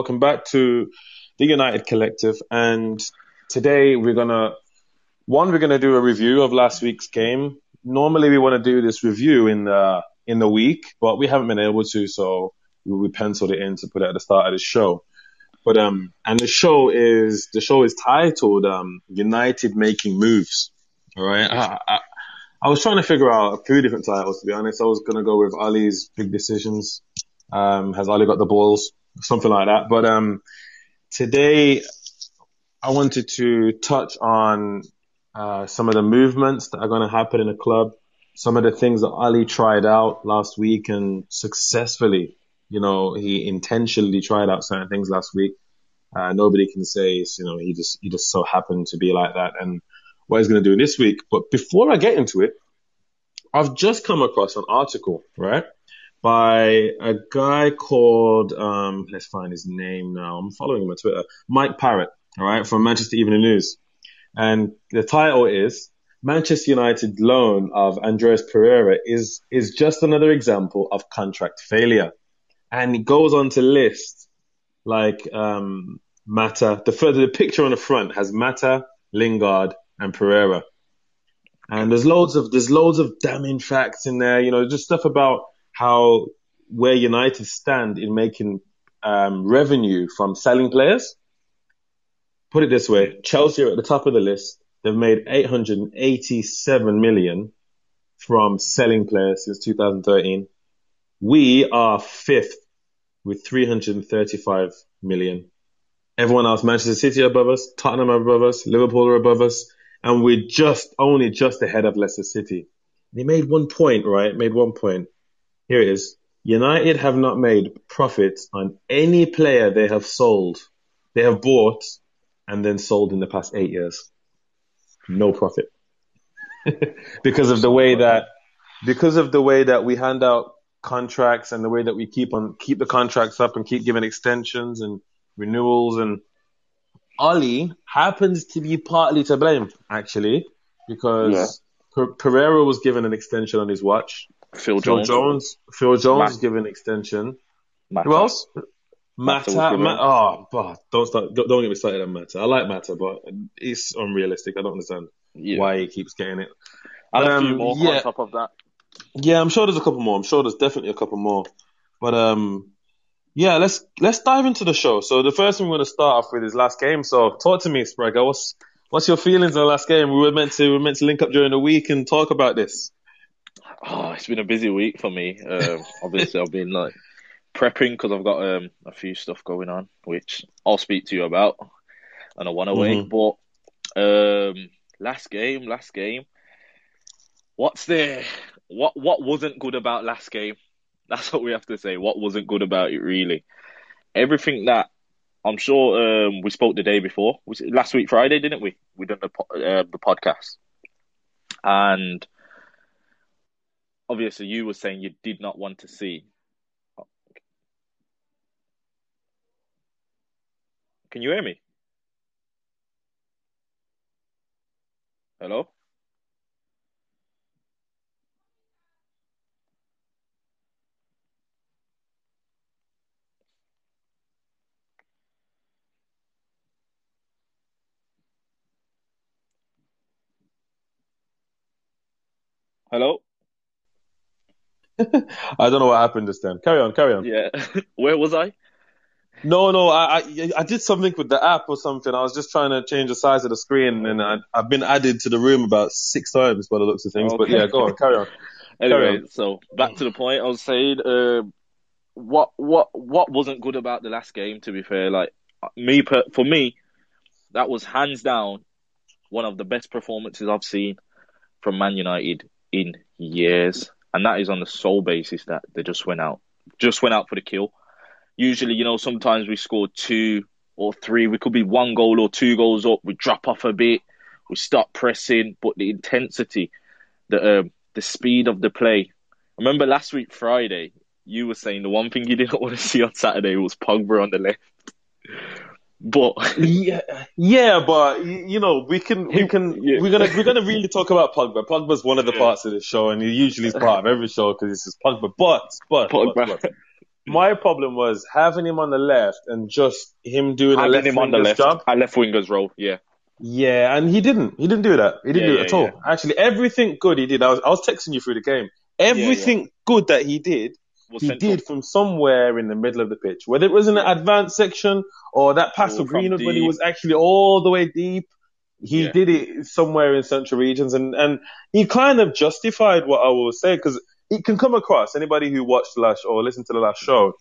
Welcome back to the United Collective. And today we're to, one, we're to do a review of last week's game. Normally we want to do this review in the, in the week, but we haven't been able to. So we penciled it in to put it at the start of the show. But, um, and the show is, the show is titled, um, United Making Moves. All right. I, I, I was trying to figure out a few different titles, to be honest. I was to go with Ole's big decisions. Um, has Ole got the balls? Something like that. But um, today I wanted to touch on uh, some of the movements that are going to happen in the club, some of the things that Ole tried out last week and successfully. You know, he intentionally tried out certain things last week. Uh, nobody can say, you know, he just, he just so happened to be like that and what he's going to do this week. But before I get into it, I've just come across an article, right? By a guy called um, let's find his name now. I'm following him on Twitter. Mike Parrott, all right, from Manchester Evening News, and the title is Manchester United loan of Andreas Pereira is is just another example of contract failure, and he goes on to list like um, Mata. The further the picture on the front has Mata, Lingard, and Pereira. And there's loads of there's loads of damning facts in there, you know, just stuff about how where United stand in making um, revenue from selling players. Put it this way: Chelsea are at the top of the list. They've made 887 million from selling players since 2013. We are fifth with 335 million. Everyone else, Manchester City above us, Tottenham are above us, Liverpool are above us, and we're just only just ahead of Leicester City. They made one point, right? Made one point. Here it is. United have not made profits on any player they have sold. They have bought and then sold in the past eight years. No profit. because of the way that, because of the way that we hand out contracts and the way that we keep on, keep the contracts up and keep giving extensions and renewals and Ole happens to be partly to blame, actually, because yeah. Pereira was given an extension on his watch. Phil Jones. Phil Jones. Phil Jones Matt. given extension. Mata. Who else? Mata. Mata. Oh, but don't start. Don't, get me started on Mata. I like Mata, but it's unrealistic. I don't understand yeah. why he keeps getting it. And um, a few um, more yeah. on top of that. Yeah, I'm sure there's a couple more. I'm sure there's definitely a couple more. But um, yeah, let's let's dive into the show. So the first thing we're gonna start off with is last game. So talk to me, Spragga. What's what's your feelings on the last game? We were meant to we were meant to link up during the week and talk about this. Oh, it's been a busy week for me. Um, obviously, I've been like prepping because I've got um, a few stuff going on, which I'll speak to you about and I want to wait. But um, last game, last game. What's the what? What wasn't good about last game? That's what we have to say. What wasn't good about it, really? Everything that I'm sure um, we spoke the day before, was last week Friday, didn't we? We done the uh, the podcast, and obviously you were saying you did not want to see. Can you hear me? Hello? Hello? I don't know what happened this time. Carry on, carry on. Yeah. Where was I? No, no, I, I, I did something with the app or something. I was just trying to change the size of the screen, and I, have been added to the room about six times by the looks of things. Okay. But yeah, go on, carry on. anyway, carry on. so back to the point. I was saying, uh, what, what, what wasn't good about the last game? To be fair, like me, for me, that was hands down one of the best performances I've seen from Man United in years and that is on the sole basis that they just went out, just went out for the kill. Usually, you know, sometimes we score two or three. We could be one goal or two goals up. We drop off a bit. We stop pressing, but the intensity, the um, the speed of the play. Remember last week Friday, you were saying the one thing you didn't want to see on Saturday was Pogba on the left. But yeah, yeah, but you know, we can, we can, yeah. we're gonna, we're gonna really talk about Pogba. Pogba's one of the yeah. parts of the show, and he usually is part of every show because this is Pogba. But, but, Pogba. but, but, my problem was having him on the left and just him doing a left him on the winger's left, job. a left winger's role. Yeah, Yeah, and he didn't. He didn't do that. He didn't Yeah, do it at all. Actually, everything good he did. I was I was texting you through the game. Everything good that he did, was he did from somewhere in the middle of the pitch. Whether it was in the advanced section or that pass Or from Greenwood when he was actually all the way deep, he Yeah. did it somewhere in central regions, and and he kind of justified what I will say because it can come across anybody who watched the last or listened to the last show.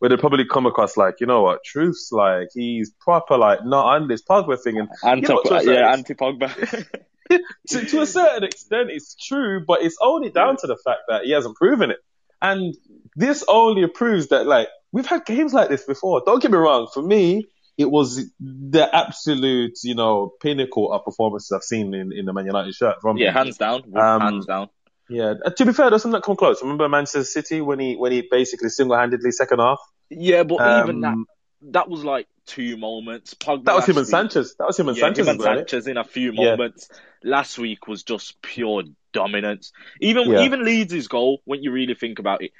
Where they probably come across like, you know what, truth's like, he's proper like, not on this Pogba thing. And Anti, You know, to certain yeah, anti Pogba. to, to a certain extent, it's true, but it's only down to the fact that he hasn't proven it. And this only proves that, like, we've had games like this before. Don't get me wrong. For me, it was the absolute, you know, pinnacle of performances I've seen in, in the Man United shirt from yeah, hands down, Um, hands down. Yeah. Uh, To be fair, doesn't that come close? Remember Manchester City when he when he basically single-handedly second half? Yeah, but even that, Um, that was like two moments. Pogba that was him and Sanchez. That was him and yeah, Sanchez him and? Sanchez in a few Yeah. moments. Last week was just pure dominance. Even Yeah. even Leeds' goal, when you really think about it,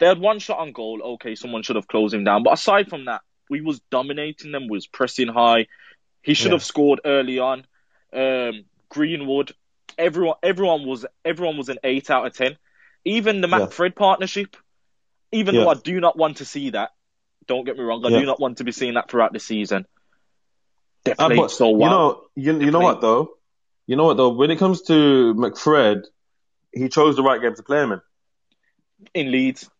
they had one shot on goal. Okay, someone should have closed him down. But aside from that, we was dominating them. Was pressing high. He should Yeah. have scored early on. Um, Greenwood, everyone, everyone was everyone was an eight out of ten. Even the Yeah. Fred partnership. Even Yeah. though I do not want to see that. Don't get me wrong. I do not want to be seeing that throughout the season. They Uh, but so You know, you, you know what though? You know what though? When it comes to McFred, he chose the right game to play him in. in Leeds.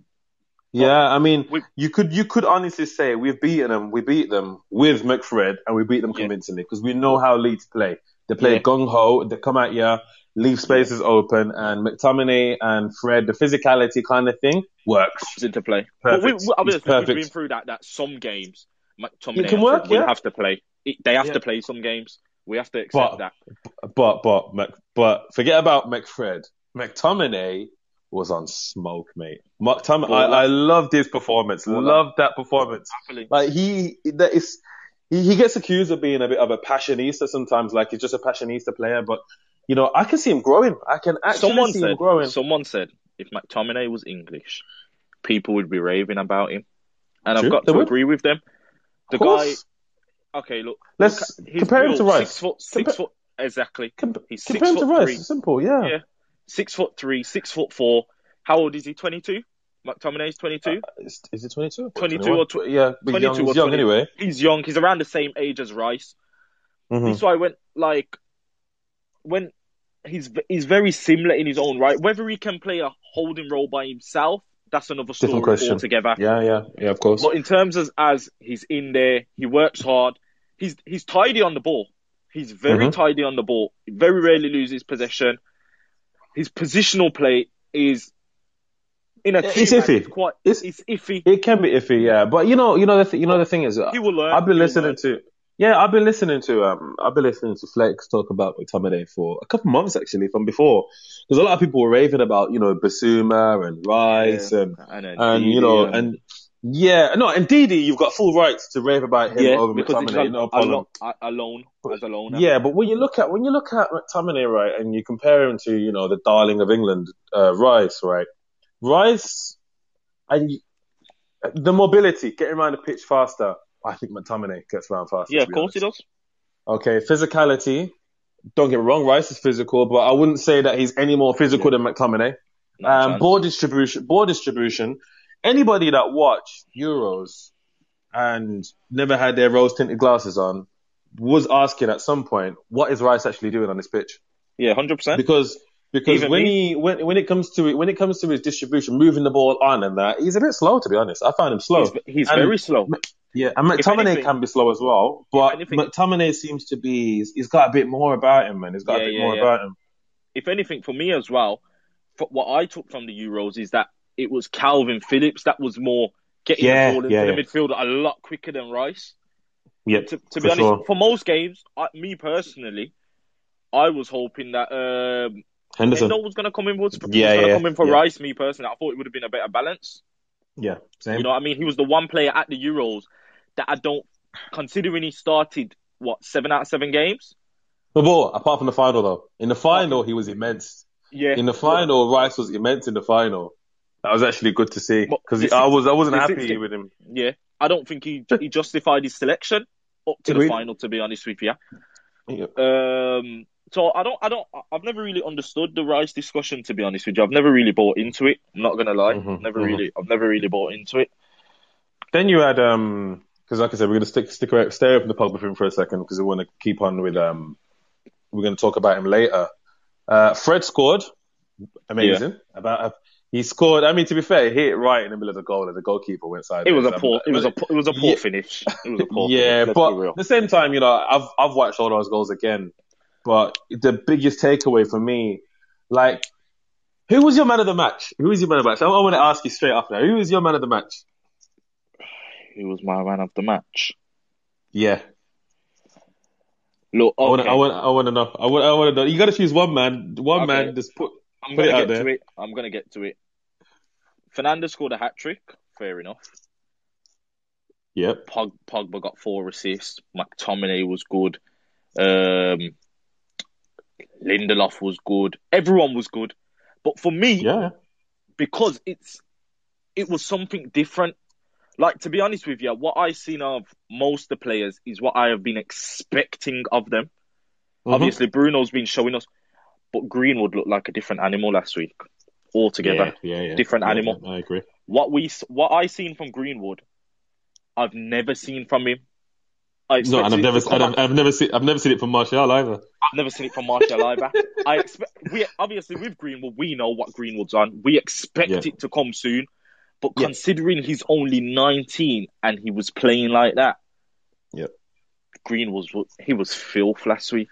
Yeah, I mean, we- you could you could honestly say we've beaten them. We beat them with McFred, and we beat them Yeah. convincingly because we know how Leeds play. They play Yeah. gung ho. They come at you, leave spaces open, and McTominay and Fred, the physicality kind of thing works. comes into play. But we, Perfect. we, obviously, It's perfect. we've been through that. That some games, McTominay It can work, yeah. have to play. It, they have Yeah. to play some games. We have to accept But- that. But but Mc, but forget about McFred. McTominay was on smoke, mate. McTominay, I, I loved his performance. Loved that performance. Like he, that is, he, he gets accused of being a bit of a passionista sometimes. Like he's just a passionista player, but you know, I can see him growing. I can actually Someone see said. him growing. Someone said if McTominay was English, people would be raving about him, and True, I've got to would. agree with them. The guy. Okay, look. Let's look, he's compare him to Rice. Six foot. Six Compa- foot. Exactly. Com- He's compare six him to foot Rice. three. Simple, yeah. Yeah. Six foot three. Six foot four. How old is he? Twenty two. McTominay's twenty two. Is, is it 22? 22 or tw- yeah, 22 or he's young 20. anyway. he's young. He's around the same age as Rice. Mhm. So I went like when he's he's very similar in his own right. Whether he can play a holding role by himself, that's another story Different question. altogether. Yeah, yeah, yeah, of course. But in terms of as he's in there, he works hard. He's he's tidy on the ball. He's very Mhm. tidy on the ball. He very rarely loses possession. His positional play is in a It's iffy. is quite It's- it's iffy. It can be iffy, yeah. But you know, you know the th- you know the thing is, He will learn. I've been listening to yeah, I've been listening to um, I've been listening to Flex talk about McTominay for a couple months actually from before, because a lot of people were raving about you know Bissouma and Rice and and, and you know and yeah, no, and Didi, you've got full rights to rave about him yeah, over McTominay, no problem. alone, alone as a loner. Yeah, but when you look at when you look at McTominay, right, and you compare him to you know the darling of England, uh, Rice, right, Rice, and the mobility, getting around the pitch faster. I think McTominay gets around faster. yeah, of course he does. Okay, physicality. Don't get me wrong, Rice is physical, but I wouldn't say that he's any more physical than McTominay. Um, ball distribution, ball distribution. Anybody that watched Euros and never had their rose tinted glasses on was asking at some point, what is Rice actually doing on this pitch? yeah, hundred percent. Because because Even when me. he when when it comes to it when it comes to his distribution, moving the ball on and that, he's a bit slow to be honest. I find him slow. He's, he's And- very slow. Yeah, and McTominay anything- can be slow as well, but anything- McTominay seems to be he's, he's got a bit more about him, man. He's got Yeah, a bit yeah, more yeah. about him. If anything, for me as well, for what I took from the Euros is that it was Kalvin Phillips that was more getting Yeah, the ball into yeah, the yeah. midfield a lot quicker than Rice. Yeah, To, to be honest, sure. for most games, I, me personally, I was hoping that um, Henderson. Was going to come in for, was Yeah, yeah, come in for. Rice. Me personally, I thought it would have been a better balance. Yeah, same. You know what I mean? He was the one player at the Euros that I don't, considering he started what seven out of seven games. But, but apart from the final though, in the final he was immense. Yeah, In the final, Rice was immense in the final. That was actually good to see because I was I wasn't happy with him. Yeah, I don't think he he justified his selection up to the final. To be honest with you, Yeah. um, so I don't I don't I've never really understood the Rice discussion. To be honest with you, I've never really bought into it. I'm not gonna lie, Mhm, never mhm. really I've never really bought into it. Then you had um because like I said, we're gonna stick stick away, stay away from the pub with him for a second because we want to keep on with um we're gonna talk about him later. Uh, Fred scored, amazing. About he scored. I mean, to be fair, he hit right in the middle of the goal, and the goalkeeper went side. It was a um, poor it was a uh, it was a poor Yeah. finish. It was a poor yeah, finish. But at the same time, you know, I've I've watched all those goals again, but the biggest takeaway for me, like, who was your man of the match? Who was your man of the match? I, I want to ask you straight up now. Who was your man of the match? He was my man of the match. Yeah, Look, I want I want I want to know. I want I want to know. You got to choose one man. One Okay. man. Just put. I'm put gonna get there. to it. I'm gonna get to it. Fernandes scored a hat trick. Fair enough. Yep. Pog, Pogba got four assists. McTominay was good. Um, Lindelof was good. Everyone was good. But for me, Yeah. because it's it was something different. Like to be honest with you, what I've seen of most of the players is what I have been expecting of them. Mhm. Obviously, Bruno's been showing us, but Greenwood looked like a different animal last week altogether. Yeah, yeah, yeah. Different Yeah, animal. yeah, I agree. What we what I seen from Greenwood, I've never seen from him. I no, and I've never, I've, I've never seen, I've never seen it from Martial either. I've never seen it from Martial either. I expect we obviously with Greenwood, we know what Greenwood's on. We expect Yeah. it to come soon. But Yeah. considering he's only 19 and he was playing like that, Yep. Greenwood was he was filth last week.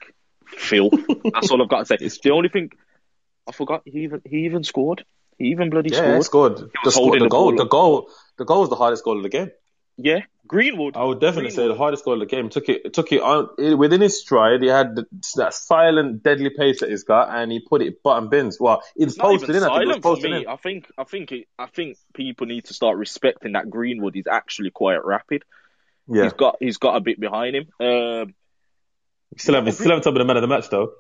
Filth. That's all I've got to say. It's the only thing I forgot he even he even scored. He even bloody Yeah, scored. scored. The, was score, holding the the goal, the goal, the goal was the hardest goal of the game. Yeah, Greenwood. I would definitely say the hardest goal of the game. Took it, took it on within his stride. He had the, that silent, deadly pace that he's got, and he put it button bins. Well, it's Not posted in. I think it was posted me. in. I think I think it, I think people need to start respecting that Greenwood is actually quite rapid. Yeah, He's got he's got a bit behind him. Um, still haven't, still haven't told me the man of the match though.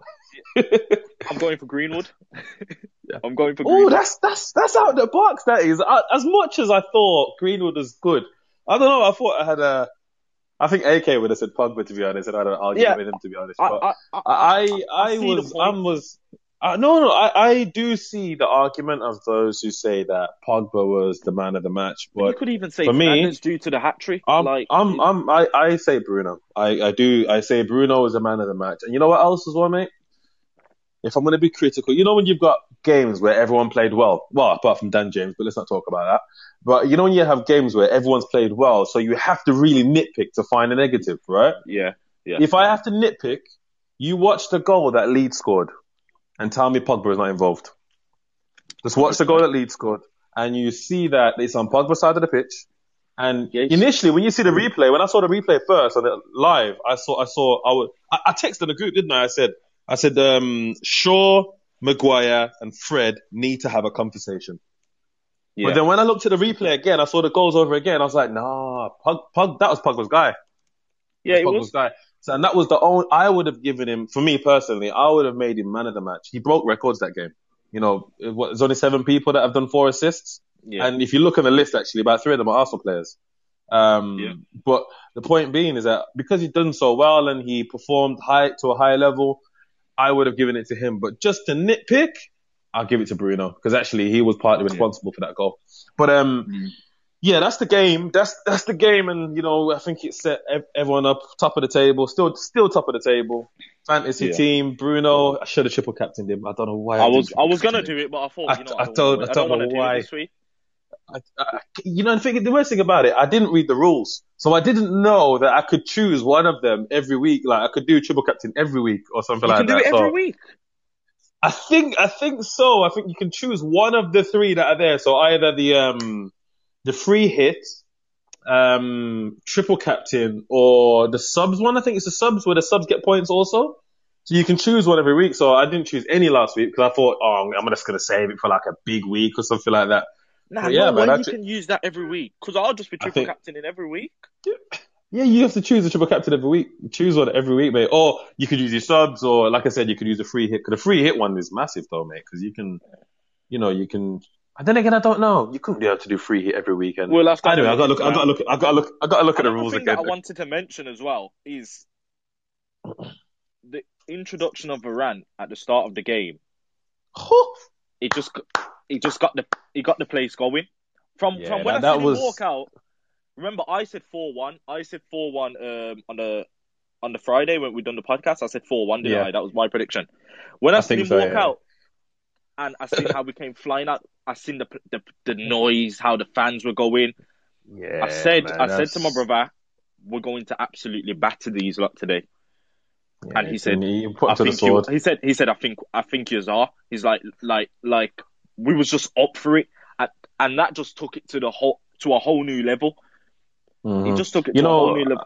I'm going for Greenwood. Yeah. I'm going for Oh, that's that's that's out of the box. That is I, as much as I thought Greenwood was good. I don't know. I thought I had a. I think AK would have said Pogba to be honest, and I don't argue Yeah. with him to be honest. I, but I, I, I I I, see was point. I was uh, no no I, I do see the argument of those who say that Pogba was the man of the match, you but could even say for me, it's due to the hat trick. I'm like I'm, I'm I, I say Bruno. I, I do I say Bruno is the man of the match, and you know what else as well, mate? If I'm going to be critical, you know when you've got games where everyone played well, well apart from Dan James, but let's not talk about that. But you know when you have games where everyone's played well, so you have to really nitpick to find a negative, right? yeah, yeah. If I have to nitpick, you watch the goal that Leeds scored and tell me Pogba is not involved. Just watch the goal that Leeds scored and you see that it's on Pogba's side of the pitch. And Yes. initially, when you see the replay, when I saw the replay first on it live, I saw, I saw, I, would, I, I texted the group, didn't I? I said, I said, um, Shaw, Maguire, and Fred need to have a conversation. yeah. But then when I looked at the replay again, I saw the goals over again. I was like, nah, Pog, Pog, that was Pogba's guy. yeah, it was. guy. So, and that was the only, I would have given him, for me personally, I would have made him man of the match. He broke records that game. You know, it was, there's only seven people that have done four assists. Yeah, And if you look on the list, actually, about three of them are Arsenal players. Um, Yeah. but the point being is that because he'd done so well and he performed high to a high level, I would have given it to him. But just to nitpick, I'll give it to Bruno because actually he was partly responsible for that goal. But um, Mm. Yeah, that's the game. That's that's the game, and you know I think it set everyone up top of the table. Still, still top of the table. Fantasy Yeah. team, Bruno. I should have triple captained him. I don't know why. I didn't was I was gonna him. do it, but I thought I- you know I I don't- don't, I I don't don't want to know do why. it this week. I, I, you know, the, the worst thing about it, I didn't read the rules, so I didn't know that I could choose one of them every week. Like I could do triple captain every week or something You like that. You can do it every So week. I think I think so. I think you can choose one of the three that are there. So either the um the free hit, um triple captain, or the subs one. I think it's the subs where the subs get points also. So you can choose one every week. So I didn't choose any last week because I thought, oh, I'm just gonna save it for like a big week or something like that. Nah, But yeah, no man, you ju- can use that every week because I'll just be triple think- captaining every week. Yeah, yeah, you have to choose a triple captain every week. Choose one every week, mate. Or you could use your subs, or like I said, you could use a free hit. Because the free hit one is massive, though, mate. Because you can, you know, you can And then again, I don't know. You couldn't be able to do free hit every weekend. We'll have to anyway, I have got to look. I got to look. I got to look. I got to look at the Another rules thing again. that I wanted to mention as well is the introduction of Varane at the start of the game. It just it just got the it got the place going. From Yeah, from when that- I that was- him walk out. Remember, I said four one. I said four one um, on the on the Friday when we done the podcast. I said four one. Didn't Yeah. I? That was my prediction. When I, I seen him so, walk yeah. out, and I seen how we came flying out. I seen the the the noise, how the fans were going. Yeah, I said man, I said to my brother, we're going to absolutely batter these lot today. yeah, and he said, put I think you, sword. he said he said I think I think you are. He's like like like we was just up for it, and, and that just took it to the whole to a whole new level. He Mhm. just took it You to a whole new level.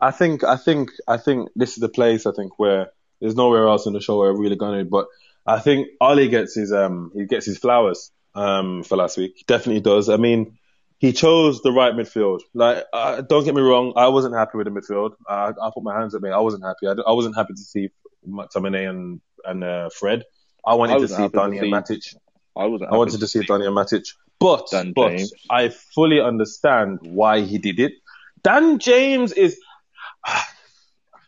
I think, I think, I think this is the place. I think where there's nowhere else in the show where we're really going to. But I think Ole gets his um he gets his flowers um for last week. Definitely does. I mean, he chose the right midfield. Like, uh, don't get me wrong, I wasn't happy with the midfield. I, I put my hands up, mate. I wasn't happy. I, I wasn't happy to see McTominay and and uh, Fred. I wanted I to see to and Matic. I wasn't. I wanted to see Danny and Matic. But, Dan but James. I fully understand why he did it. Dan James is.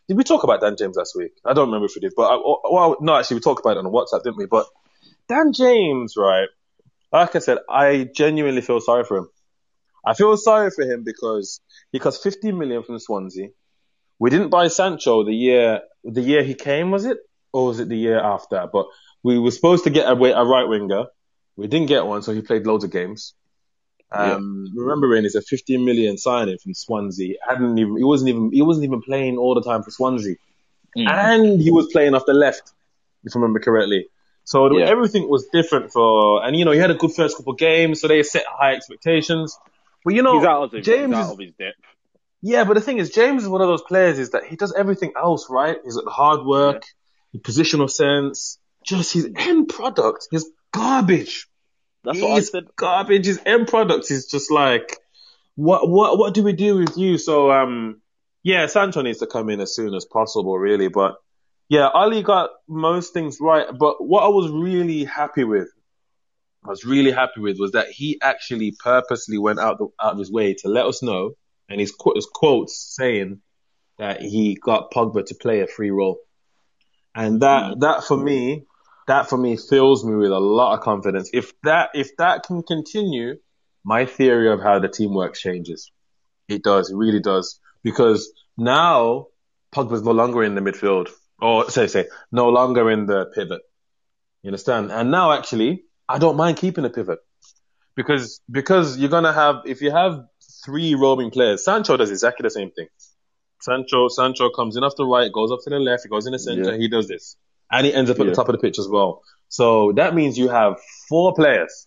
Did we talk about Dan James last week? I don't remember if we did, but I, well, no, actually, we talked about it on WhatsApp, didn't we? But Dan James, right? Like I said, I genuinely feel sorry for him. I feel sorry for him because he cost 15 million from Swansea. We didn't buy Sancho the year the year he came, was it, or was it the year after? But we were supposed to get a, a right winger. We didn't get one, so he played loads of games. Um, remembering it's a 15 million signing from Swansea. Hadn't even he wasn't even he wasn't even playing all the time for Swansea, Mm. and he was playing off the left, if I remember correctly. So Yeah. everything was different for, and you know he had a good first couple of games, so they set high expectations. But you know, He's out of his, James out of his depth. yeah, but the thing is, James is one of those players is that he does everything else right. He's at hard work, positional sense, just his end product is garbage. That's what I said. garbage. His end product is just like, what, what, what do we do with you? So, um, yeah, Sancho needs to come in as soon as possible, really. But yeah, Ole got most things right. But what I was really happy with, I was really happy with was that he actually purposely went out, the, out of his way to let us know, and his, qu- his quotes saying that he got Pogba to play a free role. And that, mm. that for me, that for me fills me with a lot of confidence. If that if that can continue, my theory of how the team works changes. It does, it really does. Because now Pogba's no longer in the midfield. Or say say, no longer in the pivot. You understand? And now actually, I don't mind keeping a pivot. Because because you're gonna have if you have three roaming players, Sancho does exactly the same thing. Sancho Sancho comes in off the right, goes up to the left, he goes in the center, Yeah. he does this. And he ends up at Yeah. the top of the pitch as well. So that means you have four players.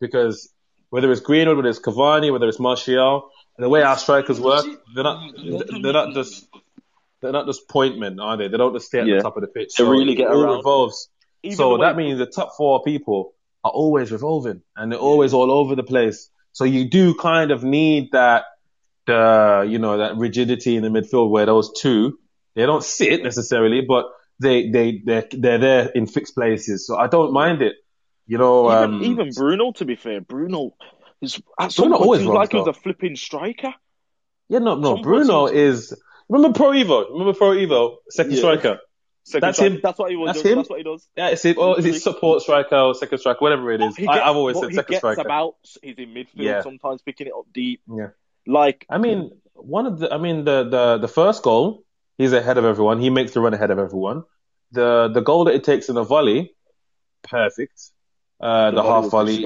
Because whether it's Greenwood, whether it's Cavani, whether it's Martial, the way our strikers work, they're not they're not just they're not just point men, are they? They don't just stay at Yeah. the top of the pitch. They So really get all around. revolves. Even so the way- that means the top four people are always revolving and they're always all over the place. So you do kind of need that, the, you know, that rigidity in the midfield where those two, they don't sit necessarily, but they, they, they're, they're there in fixed places. So I don't mind it. You know, even, um, even Bruno, to be fair, Bruno is at some Bruno point always he like he was though. a flipping striker. yeah, no, no, some Bruno person- is, remember Pro Evo? Remember Pro Evo? Second Yeah. striker. Second That's striker. him. That's what he was. That's does. him. That's what he does. Yeah, it's it, or is it support striker or second striker, whatever it is. He I, gets- I've always but said he second gets about. He's in midfield Yeah. sometimes, picking it up deep. Yeah. Like I mean, one of the, I mean, the, the, the first goal, he's ahead of everyone. He makes the run ahead of everyone. The, the goal that it takes in a volley, perfect. Uh, The the, half volley,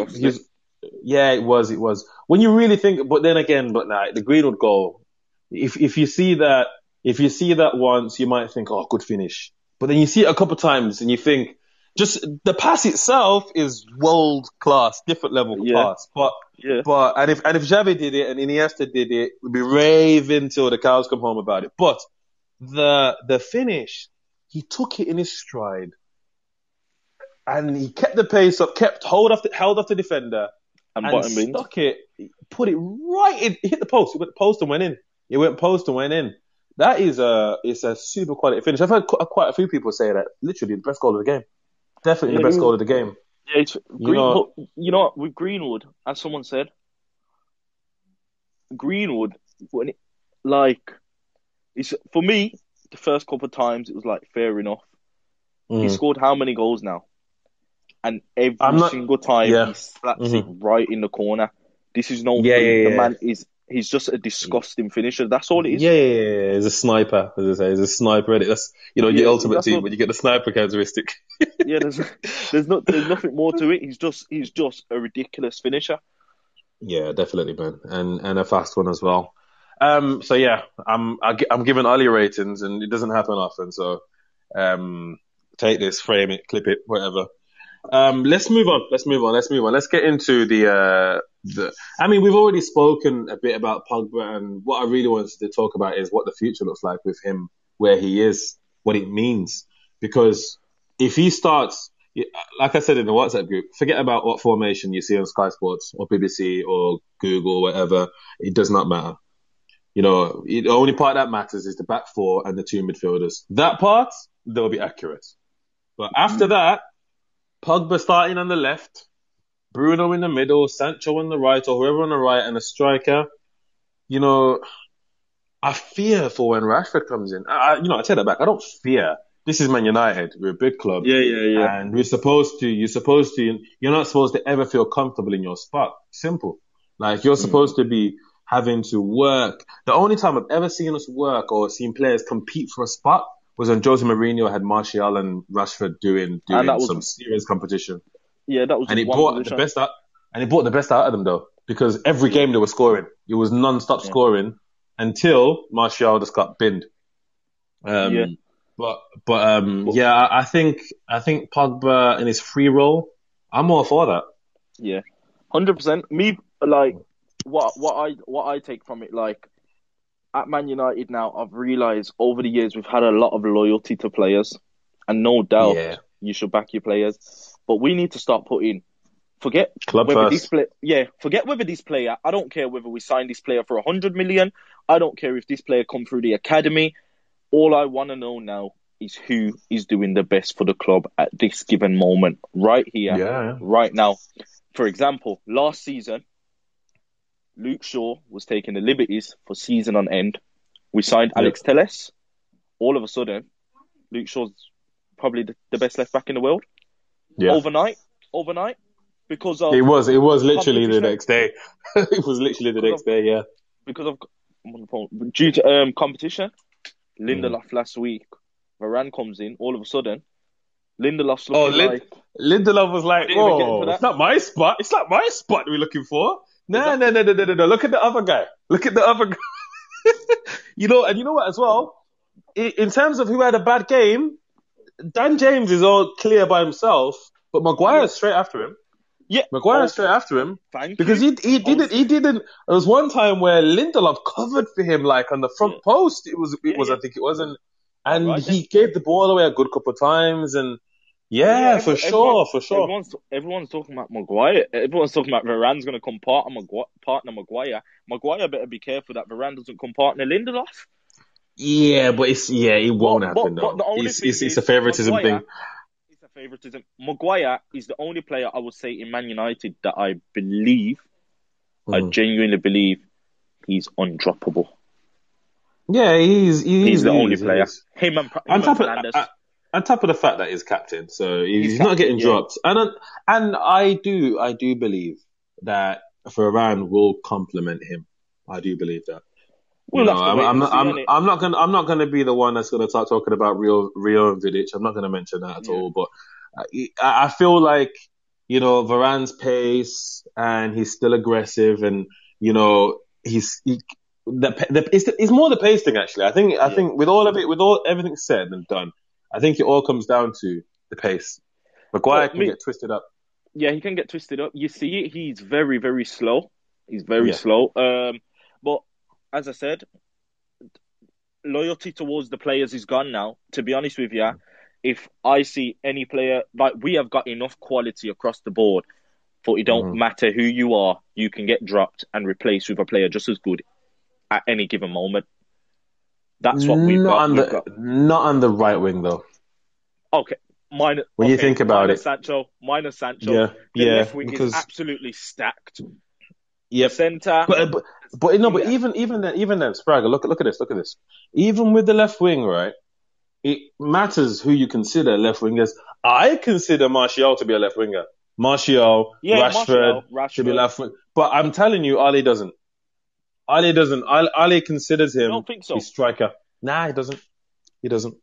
yeah, it was, it was. When you really think, but then again, but nah, the Greenwood goal, if, if you see that, if you see that once, you might think, oh, good finish. But then you see it a couple times and you think, just the pass itself is world class, different level Yeah. pass. But yeah, but and if and if Xavi did it and Iniesta did it, we'd be raving till the cows come home about it. But the the finish, he took it in his stride, and he kept the pace up, kept hold off the held off the defender, and, and stuck it, put it right in, hit the post. It went post and went in. It went post and went in. That is a it's a super quality finish. I've heard qu- quite a few people say that literally the best goal of the game, definitely Yeah, the best goal of the game. Yeah, it's Green, know- you know what, with Greenwood, as someone said, Greenwood when it, like it's for me the first couple of times it was like fair enough. He Mm. scored how many goals now? And every not- single time yeah. he slaps Mhm. it right in the corner. This is no Yeah, yeah, The man is he's just a disgusting finisher. That's all it is. Yeah, yeah, yeah. He's a sniper, as I say. He's a sniper. That's you know your Yeah, ultimate team what- when you get the sniper characteristic. Yeah, there's there's not there's nothing more to it. He's just he's just a ridiculous finisher. Yeah, definitely, man, and and a fast one as well. Um, so yeah, I'm I, gi- I'm giving Ole ratings, and it doesn't happen often. So, um, take this, frame it, clip it, whatever. Um, let's move on. Let's move on. Let's move on. Let's get into the uh the. I mean, we've already spoken a bit about Pogba, and what I really wanted to talk about is what the future looks like with him, where he is, what it means, because if he starts like I said in the WhatsApp group, forget about what formation you see on Sky Sports or BBC or Google or whatever. It does not matter. You know, the only part that matters is the back four and the two midfielders. That part, they'll be accurate. But after mm. that, Pogba starting on the left, Bruno in the middle, Sancho on the right, or whoever on the right, and a striker. You know, I fear for when Rashford comes in. I, you know, I take that back. I don't fear. This is Man United. We're a big club. Yeah, yeah, yeah. And we're supposed to, you're supposed to, you're not supposed to ever feel comfortable in your spot. Simple. Like you're mm. supposed to be having to work. The only time I've ever seen us work or seen players compete for a spot was when Jose Mourinho had Martial and Rashford doing, doing And that was- some serious competition. Yeah, that was And it brought the best out, and it brought the best out of them though, because every game they were scoring. It was non-stop Yeah. scoring until Martial just got binned. Um, Yeah. but, but, um, yeah, I I think, I think Pogba in his free role, I'm all for that. Yeah, hundred percent. Me like what what I what I take from it like at Man United now. I've realised over the years we've had a lot of loyalty to players, and no doubt Yeah. you should back your players. But we need to start putting. Forget Club whether first. this play, yeah. Forget whether this player. I don't care whether we sign this player for a hundred million. I don't care if this player come through the academy. All I want to know now is who is doing the best for the club at this given moment, right here Yeah. right now. For example, last season, Luke Shaw was taking the liberties for season on end. We signed Yeah. Alex Telles. All of a sudden, Luke Shaw's probably the, the best left back in the world. Yeah. Overnight, overnight, because of It was, it was literally the next day. it was literally the Because next day, yeah. because of I'm on the phone. due to um competition. Mm. Lindelof last week, Varane comes in. All of a sudden, Lindelof's Oh, looking Lin- like Lindelof was like, Didn't even get into oh, it's not my spot. It's not my spot we're looking for. No, no, no, no, no, no, no. Look at the other guy. Look at the other guy. you know, and you know what as well? In terms of who had a bad game, Dan James is all clear by himself, but Maguire's straight after him. yeah. Maguire's oh, straight after him Thank because you. he he didn't he didn't. There was one time where Lindelof covered for him like on the front Yeah. post. It was it Yeah, was yeah. I think it was and and Right he gave the ball away a good couple of times and yeah, for sure, for sure. Everyone's everyone's talking about Maguire. Everyone's talking about Varane's going to come partner Maguire, partner Maguire. Maguire better be careful that Varane doesn't come partner Lindelof. Yeah, but it's yeah, it won't But- happen but- though. but it's, it's, it's a favoritism Maguire- thing. It's a favoritism. Maguire is the only player I would say in Man United that I believe, I Mhm. genuinely believe, he's undroppable. Yeah, he's he's, He's, the he only is, player. Him and, him On and top of Fernandes. uh, on top of the fact that he's captain, so he's, He's not captain, getting yeah. dropped. And uh, and I do I do believe that Varane will complement him. I do believe that. We'll You have know, to I'm, I'm not. I'm. I'm not gonna. I'm not gonna be the one that's gonna start talking about Rio, Rio and Vidic. I'm not gonna mention that at Yeah. all. But I, I feel like you know Varane's pace and he's still aggressive and you know he's he, the, the it's, it's more the pace thing actually. I think I Yeah. think with all of it, with all everything said and done, I think it all comes down to the pace. Maguire Well, can me- get twisted up. Yeah, he can get twisted up. You see it, he's very, very slow. He's very Yeah. slow. Um, as I said, loyalty towards the players is gone now. To be honest with you, if I see any player like we have got enough quality across the board, for it don't Mhm. matter who you are, you can get dropped and replaced with a player just as good at any given moment. That's what we've not got. on the got. not on the right wing though. Okay, minus, When you think about minus it. Sancho, minus Sancho. Yeah, The yeah, left wing because is absolutely stacked. Yep. Centre, But, uh, but but no, but Yeah. even even then, even then, Spragga, look look at this, look at this. Even with the left wing, right? It matters who you consider left wingers. I consider Martial to be a left winger. Martial, yeah, Rashford Martial, to be left wing. But I'm telling you, Ole doesn't. Ole doesn't. Ole, Ole considers I him don't think so. his striker. Nah, he doesn't. He doesn't.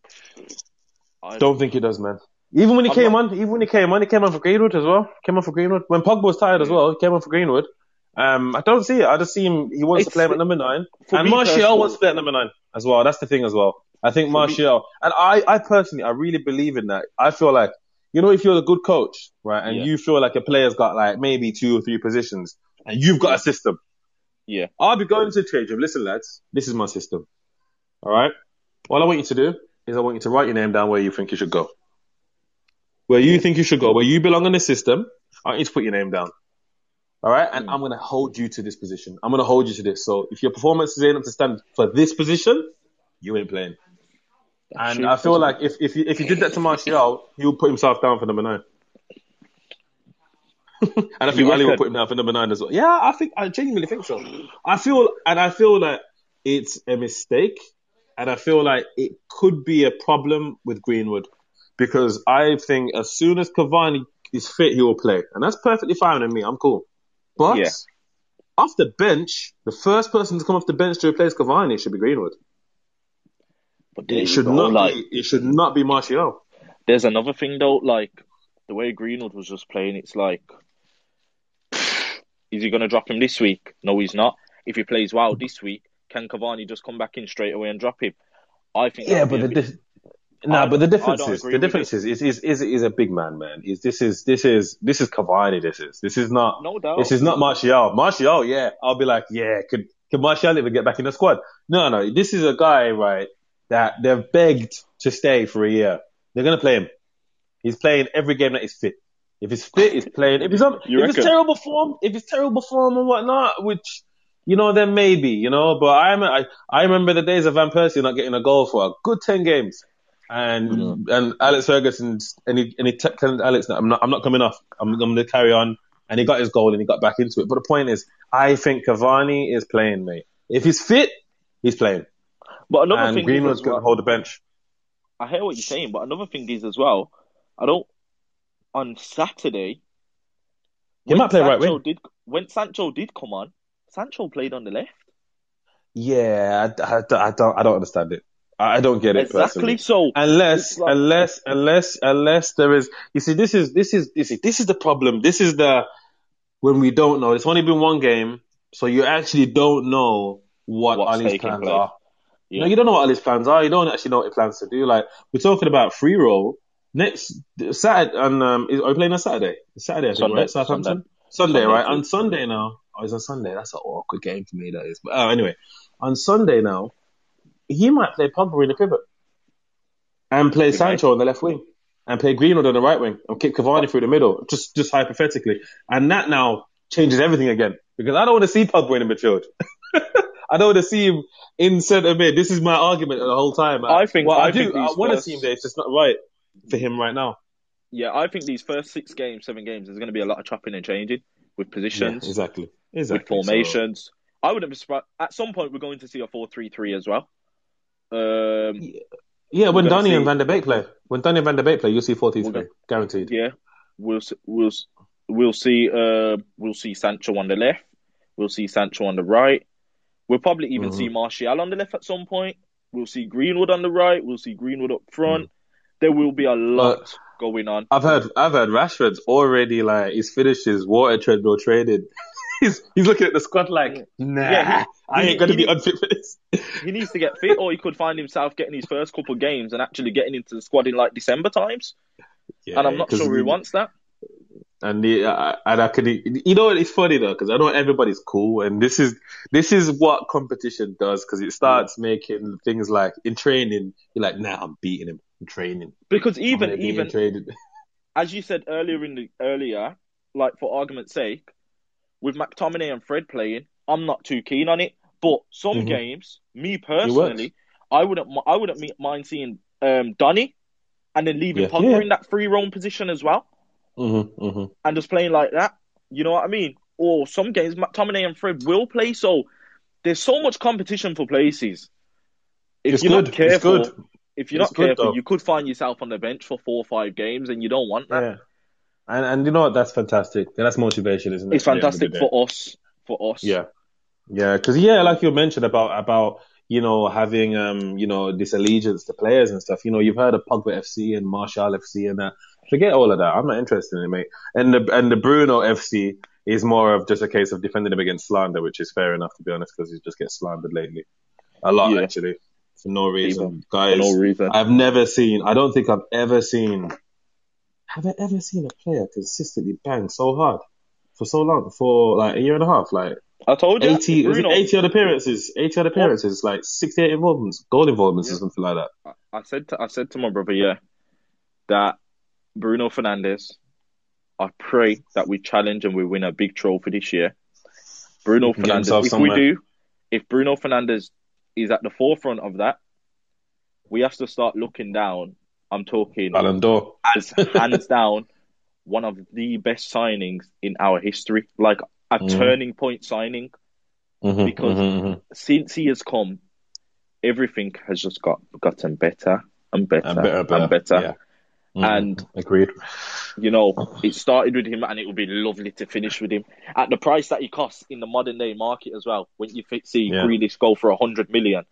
I Don't think he does, man. Even when he I'm came not- on, even when he came on, he came on for Greenwood as well. Came on for Greenwood. When Pogba was tired as well, he came on for Greenwood. Um, I don't see it. I just see him. He wants to play him at number nine, and Martial personally- wants to play at number nine as well. That's the thing as well. I think For me- Martial, and I, I personally, I really believe in that. I feel like, you know, if you're a good coach, right, and Yeah. you feel like a player's got like maybe two or three positions, and you've got a system, Yeah. I'll be going to the change room. Listen, lads, this is my system. All right. All I want you to do is I want you to write your name down where you think you should go. Where you think you should go, where you belong in the system, I want you to put your name down. All right. And Mm. I'm going to hold you to this position. I'm going to hold you to this. So if your performance is able to stand for this position, you ain't playing. That's And. I feel like if, if, you, if you did that to Martial, he would put himself down for number nine. and I think Ole will put him down for number nine as well. Yeah, I think I genuinely think so. I feel and I feel that it's a mistake, and I feel like it could be a problem with Greenwood because I think as soon as Cavani is fit, he will play, and that's perfectly fine with me. I'm cool. But Yeah. off the bench, the first person to come off the bench to replace Cavani should be Greenwood. But It should go, not like, be. It should not be Martial. There's another thing though, like the way Greenwood was just playing. It's like, is he going to drop him this week? No, he's not. If he plays well this week, can Cavani just come back in straight away and drop him? I think. Yeah, but the bit- dif- no, but the difference is the difference is is is is is a big man, man. Is this is this is this is Cavani. This is this is not no doubt. this is not Martial. Martial, yeah, I'll be like, yeah, could could Martial even get back in the squad? No, no, this is a guy right that they've begged to stay for a year. They're gonna play him. He's playing every game that he's fit. If he's fit, he's playing. If he's on, if it's reckon? terrible form, if it's terrible form and whatnot, which you know, then maybe, you know. But I, I, I remember the days of Van Persie not getting a goal for a good ten games, and Mm-hmm. and Alex Ferguson and he and he t- telling Alex, that I'm not, I'm not coming off. I'm, I'm going to carry on. And he got his goal and he got back into it. But the point is, I think Cavani is playing, mate. If he's fit, he's playing, but another and thing Greenwood's going well, to hold the bench. I hear what you're saying, but another thing is as well, I don't. On Saturday, He might play right wing. Did when Sancho did come on, Sancho played on the left. Yeah, I, I, I don't, I don't understand it. I, don't get it Exactly. personally. So Unless, like- unless, unless, unless there is, you see, this is, this is, you see, this is the problem. This is the, when we don't know. It's only been one game, so you actually don't know what What's Ole's plans place. are. yeah, No, you don't know what Ole's plans are. You don't actually know what he plans to do. Like, we're talking about free role. Next, Saturday, and, um, is, are we playing on Saturday? It's Saturday, I think, Sunday, right? Southampton? Sunday, Sunday, right? too. On Sunday now. Oh, it's on Sunday. That's an awkward game for me, that is. But, oh, anyway. On Sunday now, he might play Pogba in the pivot. And play Sancho on the left wing. And play Greenwood on the right wing. And kick Cavani through the middle. Just, just hypothetically. And that now changes everything again. Because I don't want to see Pogba in the midfield. I don't want to see him in centre mid. This is my argument the whole time. I think- well, I, I do. think I these want to see him there. It's just not right for him right now. yeah. I think these first six games, seven games, there's going to be a lot of chopping and changing with Yeah, positions, exactly. with Exactly. So- formations. I wouldn't be surprised. At some point, we're going to see a four-three-three as well. Um, Yeah, when Donny and Van de Beek play. When Donny and Van de Beek play, you'll see 4 3 We're Guaranteed. yeah, we'll we'll we'll see. Uh, we'll see Sancho on the left. We'll see Sancho on the right. We'll probably even Mhm. see Martial on the left at some point. We'll see Greenwood on the right. We'll see Greenwood up front. There will be a lot going on. I've heard I've heard Rashford's already like his water treadmill training. he's he's looking at the squad like, nah, Yeah, he- I ain't gonna he- be unfit for this. He needs to get fit, or he could find himself getting his first couple of games and actually getting into the squad in like December times. Yeah, and I'm not sure he wants that. And the, uh, and I could, you know, it's funny though, because I know everybody's cool, and this is this is what competition does, because it starts making things like in training, you're like, nah, I'm beating him in training. Because even gonna beat him even as you said earlier in the earlier, like for argument's sake, with McTominay and Fred playing, I'm not too keen on it. But some Mhm. games, me personally, I wouldn't I wouldn't mind seeing um, Donny and then leaving Yeah. Pogba Yeah. in that free roam position as well, Mm-hmm, mm-hmm. and just playing like that. You know what I mean? Or some games, McTominay and Fred will play. So there's so much competition for places. If It's you're good. not careful, It's good. if you're It's not careful, you could find yourself on the bench for four or five games, and you don't want that. Yeah. And and you know what? That's fantastic. That's motivation, isn't it? It's at the end of fantastic for us. For us. Yeah, yeah, because yeah, like you mentioned about about you know having um you know this allegiance to players and stuff. You know, you've heard of Pogba FC and Martial FC and that. Forget all of that. I'm not interested in it, mate. And the and the Bruno FC is more of just a case of defending him against slander, which is fair enough to be honest, because he just gets slandered lately, a lot Yeah. actually, for no reason. Even Guys, For no reason. I've never seen. I don't think I've ever seen. Have I ever seen a player consistently bang so hard for so long for like a year and a half? Like I told you. 80, was it Bruno, 80 odd appearances, 80 odd appearances, like 68 involvements, goal involvements or something like that. I said to I said to my brother, yeah, that Bruno Fernandes. I pray that we challenge and we win a big trophy this year. Bruno Fernandes. If somewhere. we do, if Bruno Fernandes is at the forefront of that, we have to start looking down. I'm talking Ballon d'Or. as hands down one of the best signings in our history, like a Mhm. turning point signing. Mhm, Because- mhm, mhm. Since he has come, everything has just got gotten better and better And better, better. and better. Yeah. Mhm, And- agreed. You know, it started with him, and it would be lovely to finish with him at the price that he costs in the modern day market as well. When you see Yeah. Grealish go for a hundred million,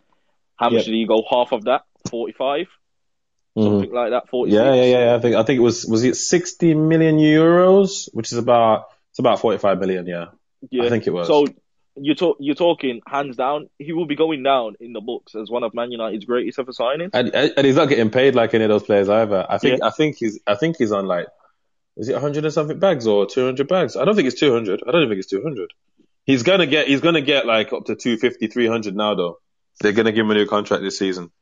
how much Yep. did he go? Half of that, forty-five, Mhm. something like that. Forty. Yeah, yeah, yeah. I think I think it was was it 60 million euros, which is about it's about 45 million. Yeah, Yeah. I think it was. So you're talk, you're talking hands down. He will be going down in the books as one of Man United's greatest ever signings. and, and he's not getting paid like any of those players either. I think I think he's I think he's on like is it 100 and something bags or 200 bags? I don't think it's 200. I don't even think it's 200. He's gonna get he's gonna get like up to 250, 300 now though. They're gonna give him a new contract this season,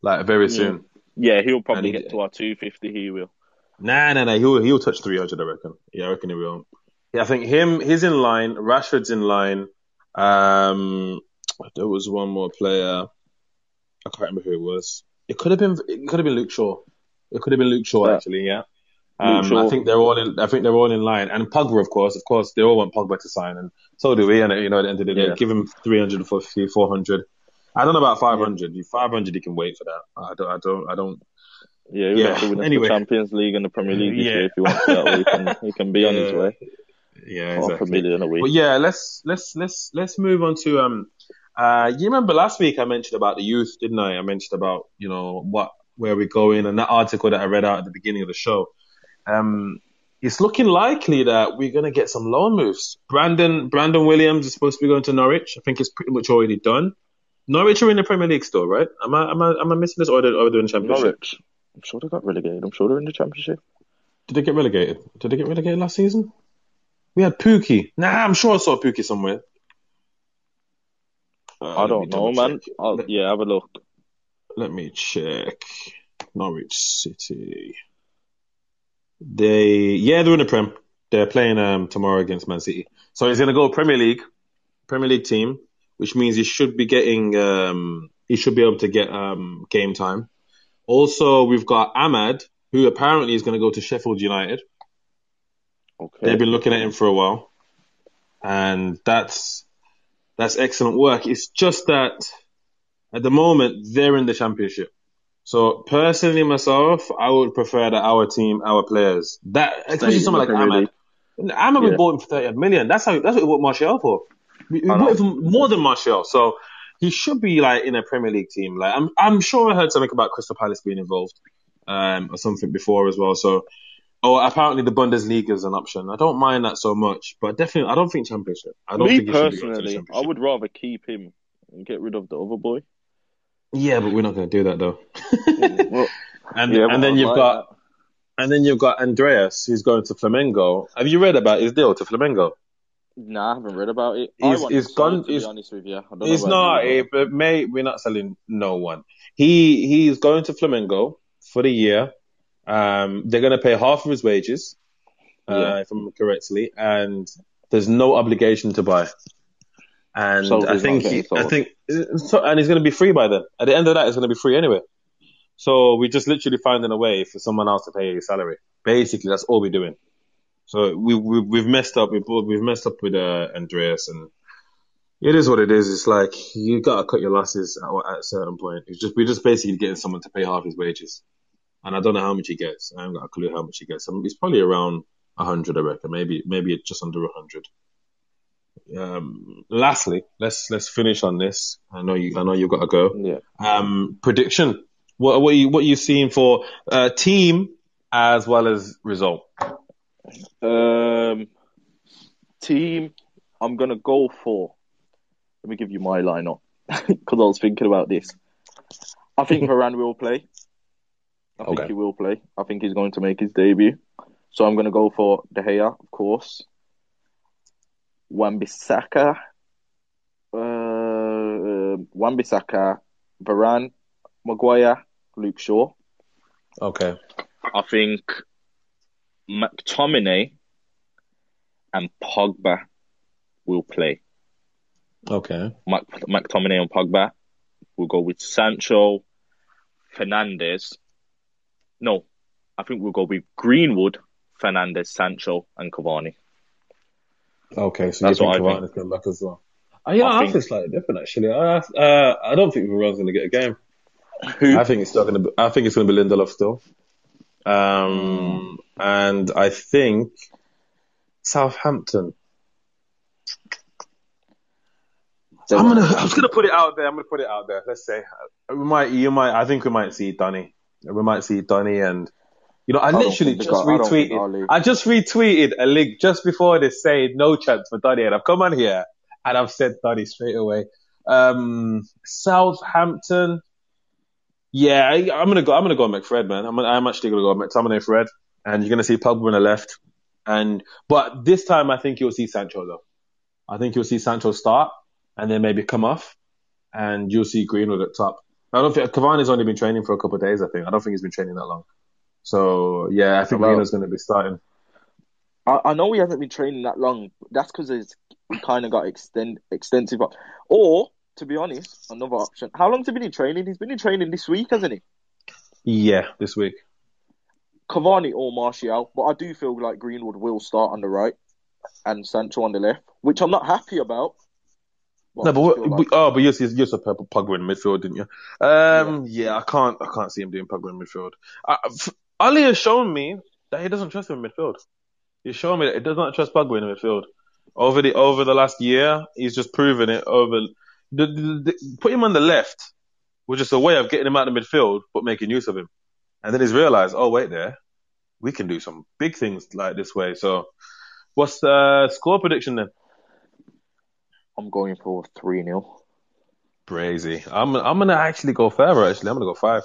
like very soon. Yeah, he'll probably he- get to our 250. He will. Nah, nah, nah. He'll he'll touch 300. I reckon. Yeah, I reckon he will. Yeah, I think him. He's in line. Rashford's in line. Um, there was one more player. I can't remember who it was. It could have been. It could have been Luke Shaw. It could have been Luke Shaw Yeah. actually. Yeah. Um. I think they're all in. I think they're all in line. And Pogba, of course, of course, they all want Pogba to sign, and so do we. And you know, at the end of the day, Yeah. give him 350, 400. I don't know about 500. 500, you can wait for that. I don't. I don't. I don't. Yeah, he'll Yeah, have to win anyway. the Champions League and the Premier League this Yeah. year if he wants that. He can, he can be on his way. Yeah, Half a million a week. But yeah, let's let's let's let's move on to um. Uh, you remember last week I mentioned about the youth, didn't I? I mentioned about you know what where we're going and that article that I read out at the beginning of the show. Um, it's looking likely that we're gonna get some loan moves. Brandon Brandon Williams is supposed to be going to Norwich. I think it's pretty much already done. Norwich are in the Premier League still, right? Am I am I am I missing this or are they, are they in the Championship? Norwich. I'm sure they got relegated. I'm sure they're in the Championship. Did they get relegated? Did they get relegated last season? We had Pookie. Nah, I'm sure I saw Pookie somewhere. Uh, I don't know, man. check. I'll, Let, yeah, have a look. let me check. Norwich City. They yeah, they're in the Prem. They're playing um tomorrow against Man City. So he's gonna go Premier League, Premier League team, which means he should be getting um he should be able to get um game time. Also, we've got Amad, who apparently is gonna go to Sheffield United. Okay. They've been looking at him for a while, and that's that's excellent work. It's just that at the moment they're in the championship. So personally, myself, I would prefer that our team, our players, that especially someone like Premier Amad. Amad, we bought him for thirty million. That's how that's what we bought Martial for. We, we bought him more than Martial. So he should be like in a Premier League team. Like I'm, I'm sure I heard something about Crystal Palace being involved, um, or something before as well. So. Oh, apparently the Bundesliga is an option. I don't mind that so much, but definitely I don't think Championship. I don't Me think he should be going to the personally, I would rather keep him and get rid of the other boy. Yeah, but we're not going to do that though. Well, and yeah, and then you've like got and then you've got Andreas who's going to Flamengo. Have you read about his deal to Flamengo? Nah, I haven't read about it. He's- I want he's his son, gone- to he's- be honest with you. It's not, you, eh, but mate, we're not selling no one. He he's going to Flamengo for the year. Um, they're going to pay half of his wages, uh, Yeah. if I'm correctly, and there's no obligation to buy. And So I think he, I think so, and he's going to be free by then. At the end of that, it's going to be free anyway. So we're just literally finding a way for someone else to pay your salary. Basically, that's all we're doing. So we, we we've messed up. We've we've messed up with uh, Andreas, and it is what it is. It's like you gotta cut your losses at, at a certain point. It's just we're just basically getting someone to pay half his wages, and I don't know how much he gets. I haven't got a clue how much he gets. I mean, it's probably around a hundred, I reckon. Maybe maybe just under a hundred. Um, lastly, let's let's finish on this. I know you I know you've got to go. Yeah. Um, prediction. What what are you what are you seeing for uh, team as well as result? Um, team, I'm gonna go for. Let me give you my lineup because I was thinking about this. I think Varane will play. I think he will play. I think he's going to make his debut. So I'm gonna go for De Gea, of course. Wan-Bissaka, uh, Wan-Bissaka, Varane, Maguire, Luke Shaw. Okay. I think McTominay and Pogba will play. Okay. Mac, McTominay and Pogba will go with Sancho, Fernandes. No, I think we'll go with Greenwood, Fernandes, Sancho, and Cavani. Okay. So That's you think I think. Cavani's coming back as well? Uh, yeah, I I, think- think, slightly different actually. I uh, I don't think Varane's going to get a game. Who? I think it's still going to. Be, I think it's going to be Lindelof still. Um, and I think Southampton. I'm gonna. I'm just gonna put it out there. I'm gonna put it out there. Let's say we might. You might. I think we might see Donny. We might see Donny, and you know, I, don't literally just got- I retweeted. Ali- I just retweeted a link just before this saying no chance for Donny, and I've come on here and I've said Donny straight away. Um, Southampton. Yeah, I, I'm gonna go. I'm gonna go McFred, man. I'm, I'm actually gonna go McTominay, Fred, and you're gonna see Pogba on the left. And but this time, I think you'll see Sancho though. I think you'll see Sancho start and then maybe come off, and you'll see Greenwood at top. I don't think Cavani's only been training for a couple of days. I think I don't think he's been training that long. So yeah, I think Well- Greenwood's going to be starting. I, I know he hasn't been training that long. That's because he's kind of got extend extensive. Or, to be honest, another option. How long's he been in training? He's been in training this week, hasn't he? Yeah, this week. Cavani or Martial, but I do feel like Greenwood will start on the right and Sancho on the left, which I'm not happy about. But No, but, just what, feel like- oh, but you you said Pogba in midfield, didn't you? Um, yeah. I can't I can't see him doing Pogba in midfield. Uh, Ole has shown me that he doesn't trust him in midfield. He's shown me that he does not trust Pogba in midfield. Over the over the last year, he's just proven it. Over the, the, the, put him on the left was just a way of getting him out of the midfield, but making use of him. And then he's realized, oh wait, there we can do some big things like this way. So, what's the score prediction then? I'm going for 3 0. Crazy. I'm I'm gonna actually go further. Actually, I'm gonna go five.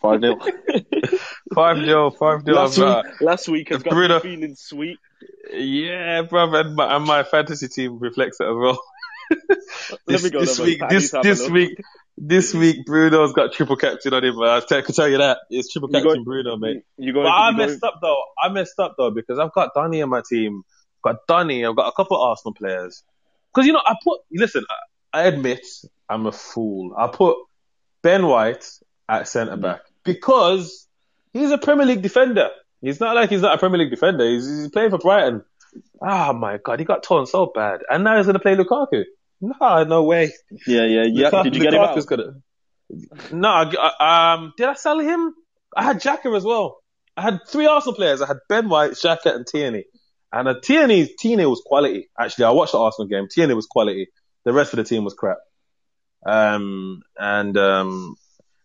5 0. Five nil, five nil. last, week, last week has got me feeling sweet. yeah, brother, and my, and my fantasy team reflects it as well. This this week, man. I need this to this week, this week, Bruno's got triple captain on him. I can tell you that it's triple captain go- Bruno, mate. You going But to, I going, messed up though. I messed up though because I've got Donny on my team. I've got Donny. I've got a couple of Arsenal players. Because you know, I put. Listen, I, I admit I'm a fool. I put Ben White at centre back mm. because he's a Premier League defender. He's not like he's not a Premier League defender. He's, he's playing for Brighton. Oh my god, he got torn so bad, and now he's gonna play Lukaku. No, no way. Yeah, yeah, yeah. Lukaku- Did you get him out? Gonna... No, I, um, did I sell him? I had Xhaka as well. I had three Arsenal players. I had Ben White, Xhaka, and Tierney. And uh, Tierney, Tierney was quality. Actually, I watched the Arsenal game. Tierney was quality. The rest of the team was crap. Um, and um,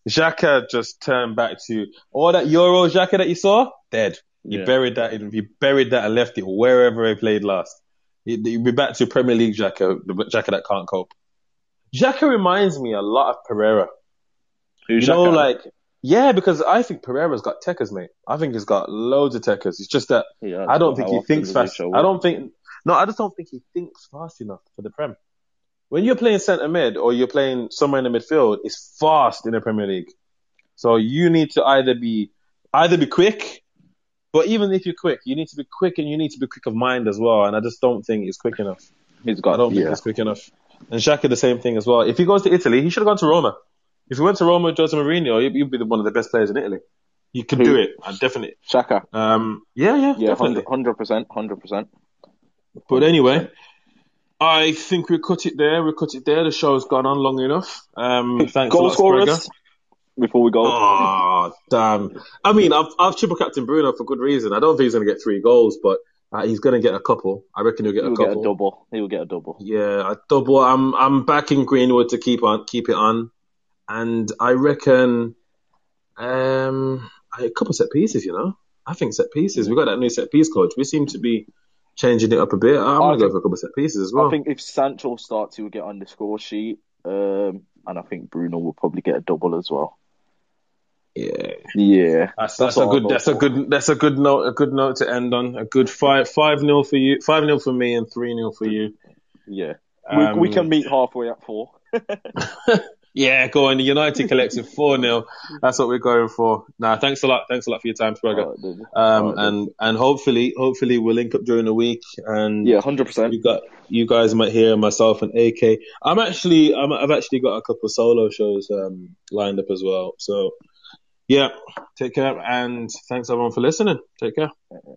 Xhaka just turned back to all that Euro Xhaka that you saw, dead. You Yeah. buried that. In, you buried that and left it wherever he played last. He'll be back to Premier League Xhaka, the Xhaka that can't cope. Xhaka reminds me a lot of Pereira. Who's You know, like, yeah, because I think Pereira's got techers, mate. I think he's got loads of techers. It's just that Yeah, I don't think he thinks fast. I don't think, no, I just don't think he thinks fast enough for the Prem. When you're playing centre mid or you're playing somewhere in the midfield, it's fast in the Premier League. So you need to either be, either be quick, but even if you're quick, you need to be quick and you need to be quick of mind as well. And I just don't think he's quick enough. He's got. I don't think he's quick enough. And Xhaka the same thing as well. If he goes to Italy, he should have gone to Roma. If he went to Roma, Jose Mourinho, you'd, you'd be one of the best players in Italy. You could do it. I definitely. Xhaka. Um, yeah, yeah, Yeah, hundred percent, hundred percent. But anyway, I think we cut it there. We cut it there. The show's gone on long enough. Um, thanks a Goal lot, Spragga. scorers. Before we go, Oh, damn. I mean, I've, I've triple captain Bruno for good reason. I don't think he's going to get three goals, but uh, he's going to get a couple. I reckon he'll get he'll a get a double. He'll get a double. Yeah, a double. I'm I'm backing Greenwood to keep on keep it on, and I reckon um a couple set pieces. You know, I think set pieces. We got that new set piece coach. We seem to be changing it up a bit. I'm gonna go for a couple set pieces as well. I think if Sancho starts, he will get on the score sheet, um, and I think Bruno will probably get a double as well. Yeah, Yeah, that's, That's that's a good go that's a good that's a good note a good note to end on. A good five five nil for you, five nil for me, and three nil for you. yeah. Um, we, we can meet halfway at four. Yeah, go on. The United Collective 4 0. That's what we're going for. Nah, thanks a lot. Thanks a lot for your time, Spragga. Alright, then. Um, then. and, and hopefully, hopefully we'll link up during the week and yeah, hundred percent. you got, you guys might hear myself and AK. I'm actually, I'm, I've actually got a couple of solo shows, um, lined up as well. So yeah, take care and thanks everyone for listening. Take care. Uh, uh,